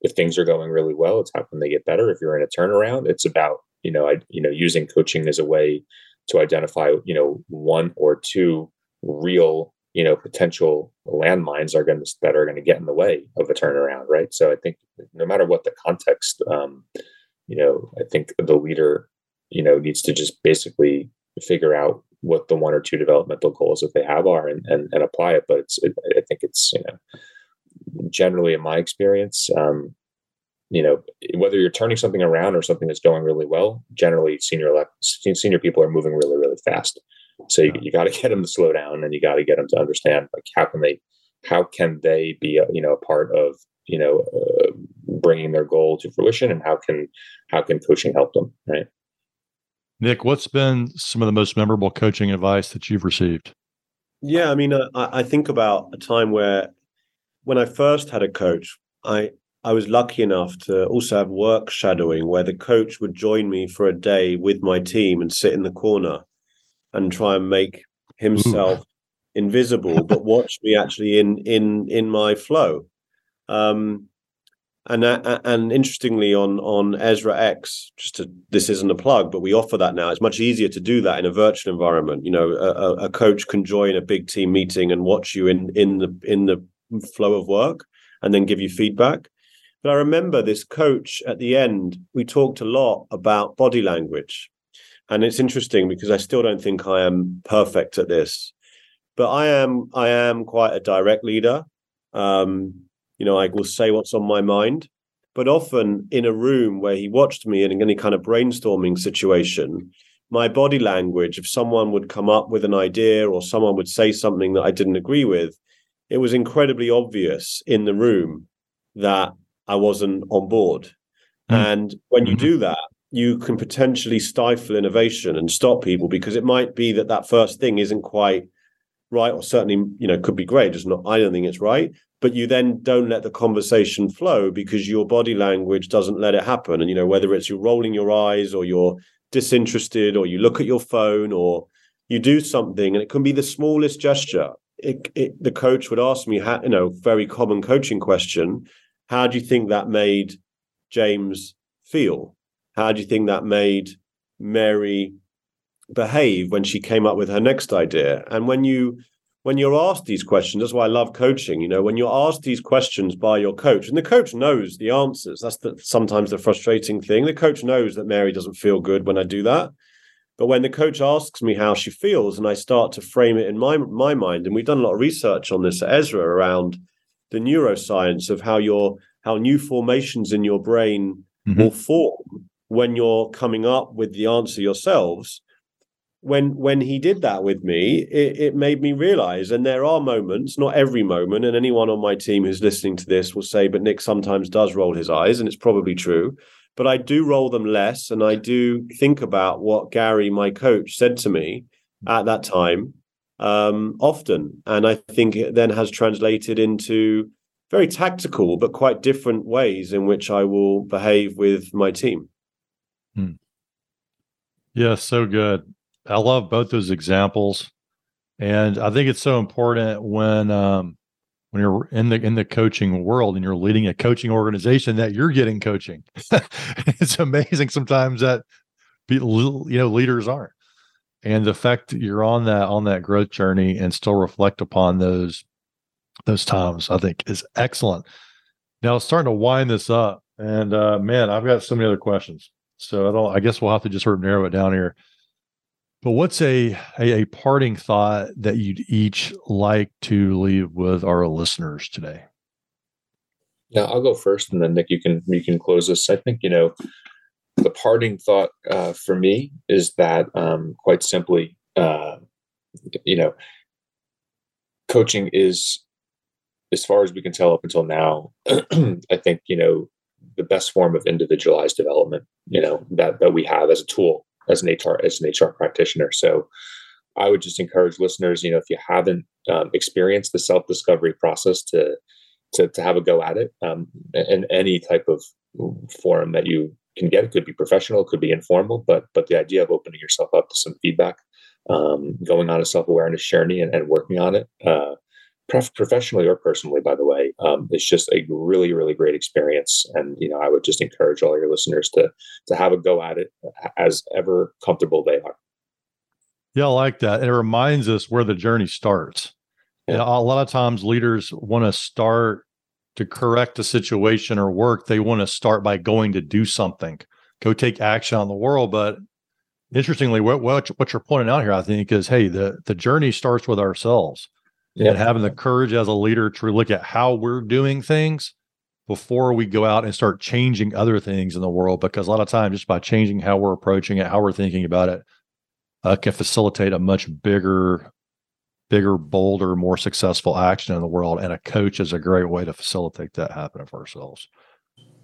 [SPEAKER 3] if things are going really well, it's how can they get better? If you're in a turnaround, it's about, you know, I, you know, using coaching as a way to identify, you know, one or two real, you know, potential landmines are going to that are going to get in the way of a turnaround, right? So I think no matter what the context, um, you know, I think the leader, you know, needs to just basically figure out what the one or two developmental goals that they have are and, and, and apply it. But it's, it, I think it's, you know, generally in my experience, um, you know, whether you're turning something around or something that's going really well, generally senior senior people are moving really, really fast. So you, you got to get them to slow down and you got to get them to understand like how can they, how can they be, a, you know, a part of, you know, uh, bringing their goal to fruition and how can, how can coaching help them? Right.
[SPEAKER 1] Nick, what's been some of the most memorable coaching advice that you've received?
[SPEAKER 2] Yeah, I mean, uh, I, I think about a time where when I first had a coach, I I was lucky enough to also have work shadowing where the coach would join me for a day with my team and sit in the corner and try and make himself Ooh. invisible, but watch me actually in in in my flow. Um, and uh, and interestingly, on on Ezra X, just to this isn't a plug, but we offer that now. It's much easier to do that in a virtual environment. You know, a, a coach can join a big team meeting and watch you in in the in the flow of work, and then give you feedback. But I remember this coach at the end. We talked a lot about body language, and it's interesting because I still don't think I am perfect at this, but I am I am quite a direct leader. Um, you know, I will say what's on my mind. But often in a room where he watched me in any kind of brainstorming situation, my body language, if someone would come up with an idea or someone would say something that I didn't agree with, it was incredibly obvious in the room that I wasn't on board. Mm. And when you mm-hmm. do that, you can potentially stifle innovation and stop people because it might be that that first thing isn't quite right? Or certainly you know could be great it's not i don't think it's right. But you then don't let the conversation flow because your body language doesn't let it happen. And you know whether it's you're rolling your eyes or you're disinterested or you look at your phone or you do something and it can be the smallest gesture. It, it, the coach would ask me how, you know very common coaching question how do you think that made james feel? How do you think that made mary behave when she came up with her next idea and when you when you're asked these questions, that's why I love coaching. You know, when you're asked these questions by your coach, and the coach knows the answers. That's the, sometimes the frustrating thing. The coach knows that Mary doesn't feel good when I do that. But when the coach asks me how she feels, and I start to frame it in my my mind, and we've done a lot of research on this at Ezra around the neuroscience of how your how new formations in your brain mm-hmm. will form when you're coming up with the answer yourselves when when he did that with me, it, it, made me realize. And there are moments, not every moment, and anyone on my team who's listening to this will say, "But Nick sometimes does roll his eyes," and it's probably true. But I do roll them less, and I do think about what Gary, my coach, said to me at that time um, often, and I think it then has translated into very tactical but quite different ways in which I will behave with my team.
[SPEAKER 1] Hmm. Yeah, so good. I love both those examples, and I think it's so important when um, when you're in the in the coaching world and you're leading a coaching organization that you're getting coaching. it's amazing sometimes that you know leaders aren't, and the fact that you're on that on that growth journey and still reflect upon those those times, I think, is excellent. Now, starting to wind this up, and uh, man, I've got so many other questions. So I don't. I guess we'll have to just sort of narrow it down here. But what's a, a, a parting thought that you'd each like to leave with our listeners today?
[SPEAKER 3] Yeah, I'll go first, and then Nick, you can you can close this. I think you know the parting thought uh, for me is that um, quite simply, uh, you know, coaching is, as far as we can tell up until now, I think you know the best form of individualized development. You know that that we have as a tool as an HR as an HR practitioner. So I would just encourage listeners, you know, if you haven't um, experienced the self discovery process, to to to have a go at it um, in any type of forum that you can get. It could be professional, it could be informal, but but the idea of opening yourself up to some feedback, um, going on a self awareness journey, and, and, working on it. Uh, professionally or personally by the way um, it's just a really really great experience and you know i would just encourage all your listeners to to have a go at it as ever comfortable they are
[SPEAKER 1] yeah, I like that. It reminds us where the journey starts. Yeah. a lot of times leaders want to start to correct a situation or work. They want to start by going to do something, go take action on the world. But interestingly, what, what, what you're pointing out here, I think, is hey, the, the journey starts with ourselves yeah. and having the courage as a leader to look at how we're doing things before we go out and start changing other things in the world. Because a lot of times, just by changing how we're approaching it, how we're thinking about it, uh, can facilitate a much bigger, bigger, bolder, more successful action in the world. And a coach is a great way to facilitate that happening for ourselves.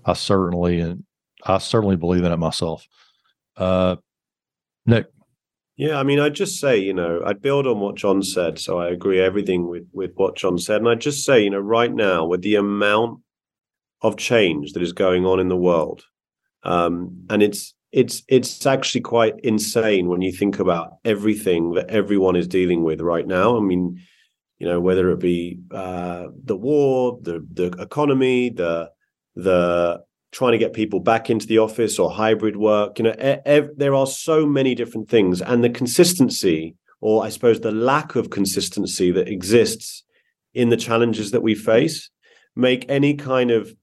[SPEAKER 1] I certainly and I certainly believe in it myself. Uh, Nick.
[SPEAKER 2] Yeah, I mean, I'd just say, you know, I'd build on what John said. So I agree everything with with what John said, and I'd just say, you know, right now with the amount of change that is going on in the world, um, and it's it's it's actually quite insane when you think about everything that everyone is dealing with right now. I mean, you know, whether it be uh, the war, the the economy, the the trying to get people back into the office or hybrid work. You know, ev- there are so many different things, and the consistency, or I suppose the lack of consistency that exists in the challenges that we face, make any kind of,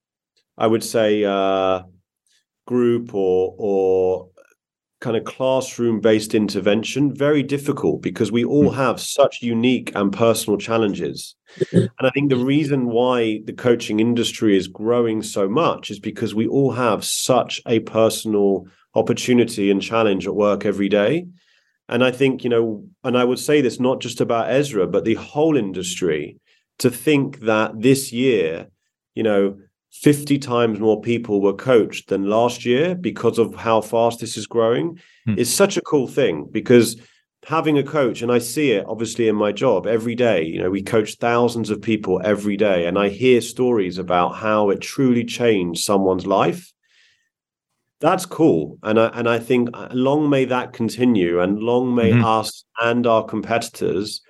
[SPEAKER 2] I would say. Uh, group or or kind of classroom based intervention very difficult because we all hmm. have such unique and personal challenges and i think the reason why the coaching industry is growing so much is because we all have such a personal opportunity and challenge at work every day and i think you know and i would say this not just about ezra but the whole industry to think that this year you know 50 times more people were coached than last year because of how fast this is growing hmm. is such a cool thing because having a coach and I see it obviously in my job every day you know we coach thousands of people every day and I hear stories about how it truly changed someone's life that's cool and I, and I think uh, long may that continue and long may mm-hmm. us and our competitors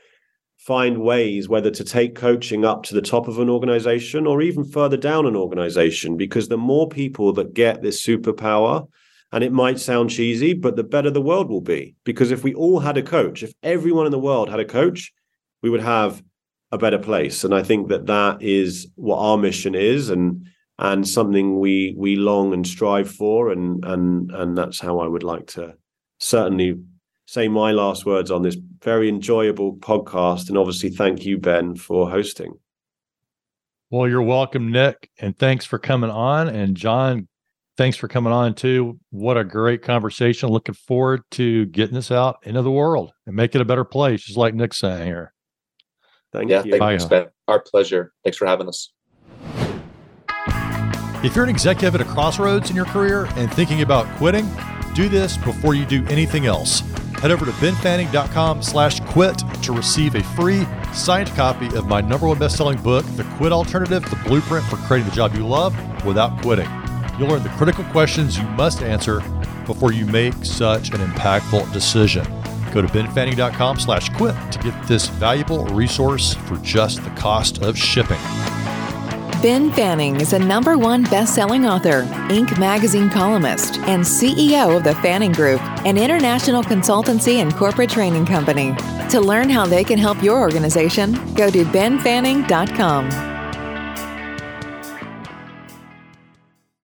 [SPEAKER 2] find ways whether to take coaching up to the top of an organization or even further down an organization because the more people that get this superpower and it might sound cheesy but the better the world will be. Because if we all had a coach if everyone in the world had a coach we would have a better place. And i think that that is what our mission is and and something we we long and strive for and and and that's how i would like to certainly say my last words on this very enjoyable podcast. And obviously, thank you, Ben, for hosting.
[SPEAKER 1] Well, you're welcome, Nick. And thanks for coming on. And John, thanks for coming on too. What a great conversation. Looking forward to getting this out into the world and make it a better place, just like Nick's saying here.
[SPEAKER 3] Thank yeah, you. Thanks, Ben. Our pleasure. Thanks for having us.
[SPEAKER 1] If you're an executive at a crossroads in your career and thinking about quitting, do this before you do anything else. Head over to benfanning.com slash quit to receive a free signed copy of my number one best-selling book, The Quit Alternative, the blueprint for creating the job you love without quitting. You'll learn the critical questions you must answer before you make such an impactful decision. Go to benfanning.com slash quit to get this valuable resource for just the cost of shipping.
[SPEAKER 4] Ben Fanning is a number one best-selling author, Inc. magazine columnist, and CEO of the Fanning Group, an international consultancy and corporate training company. To learn how they can help your organization, go to benfanning.com.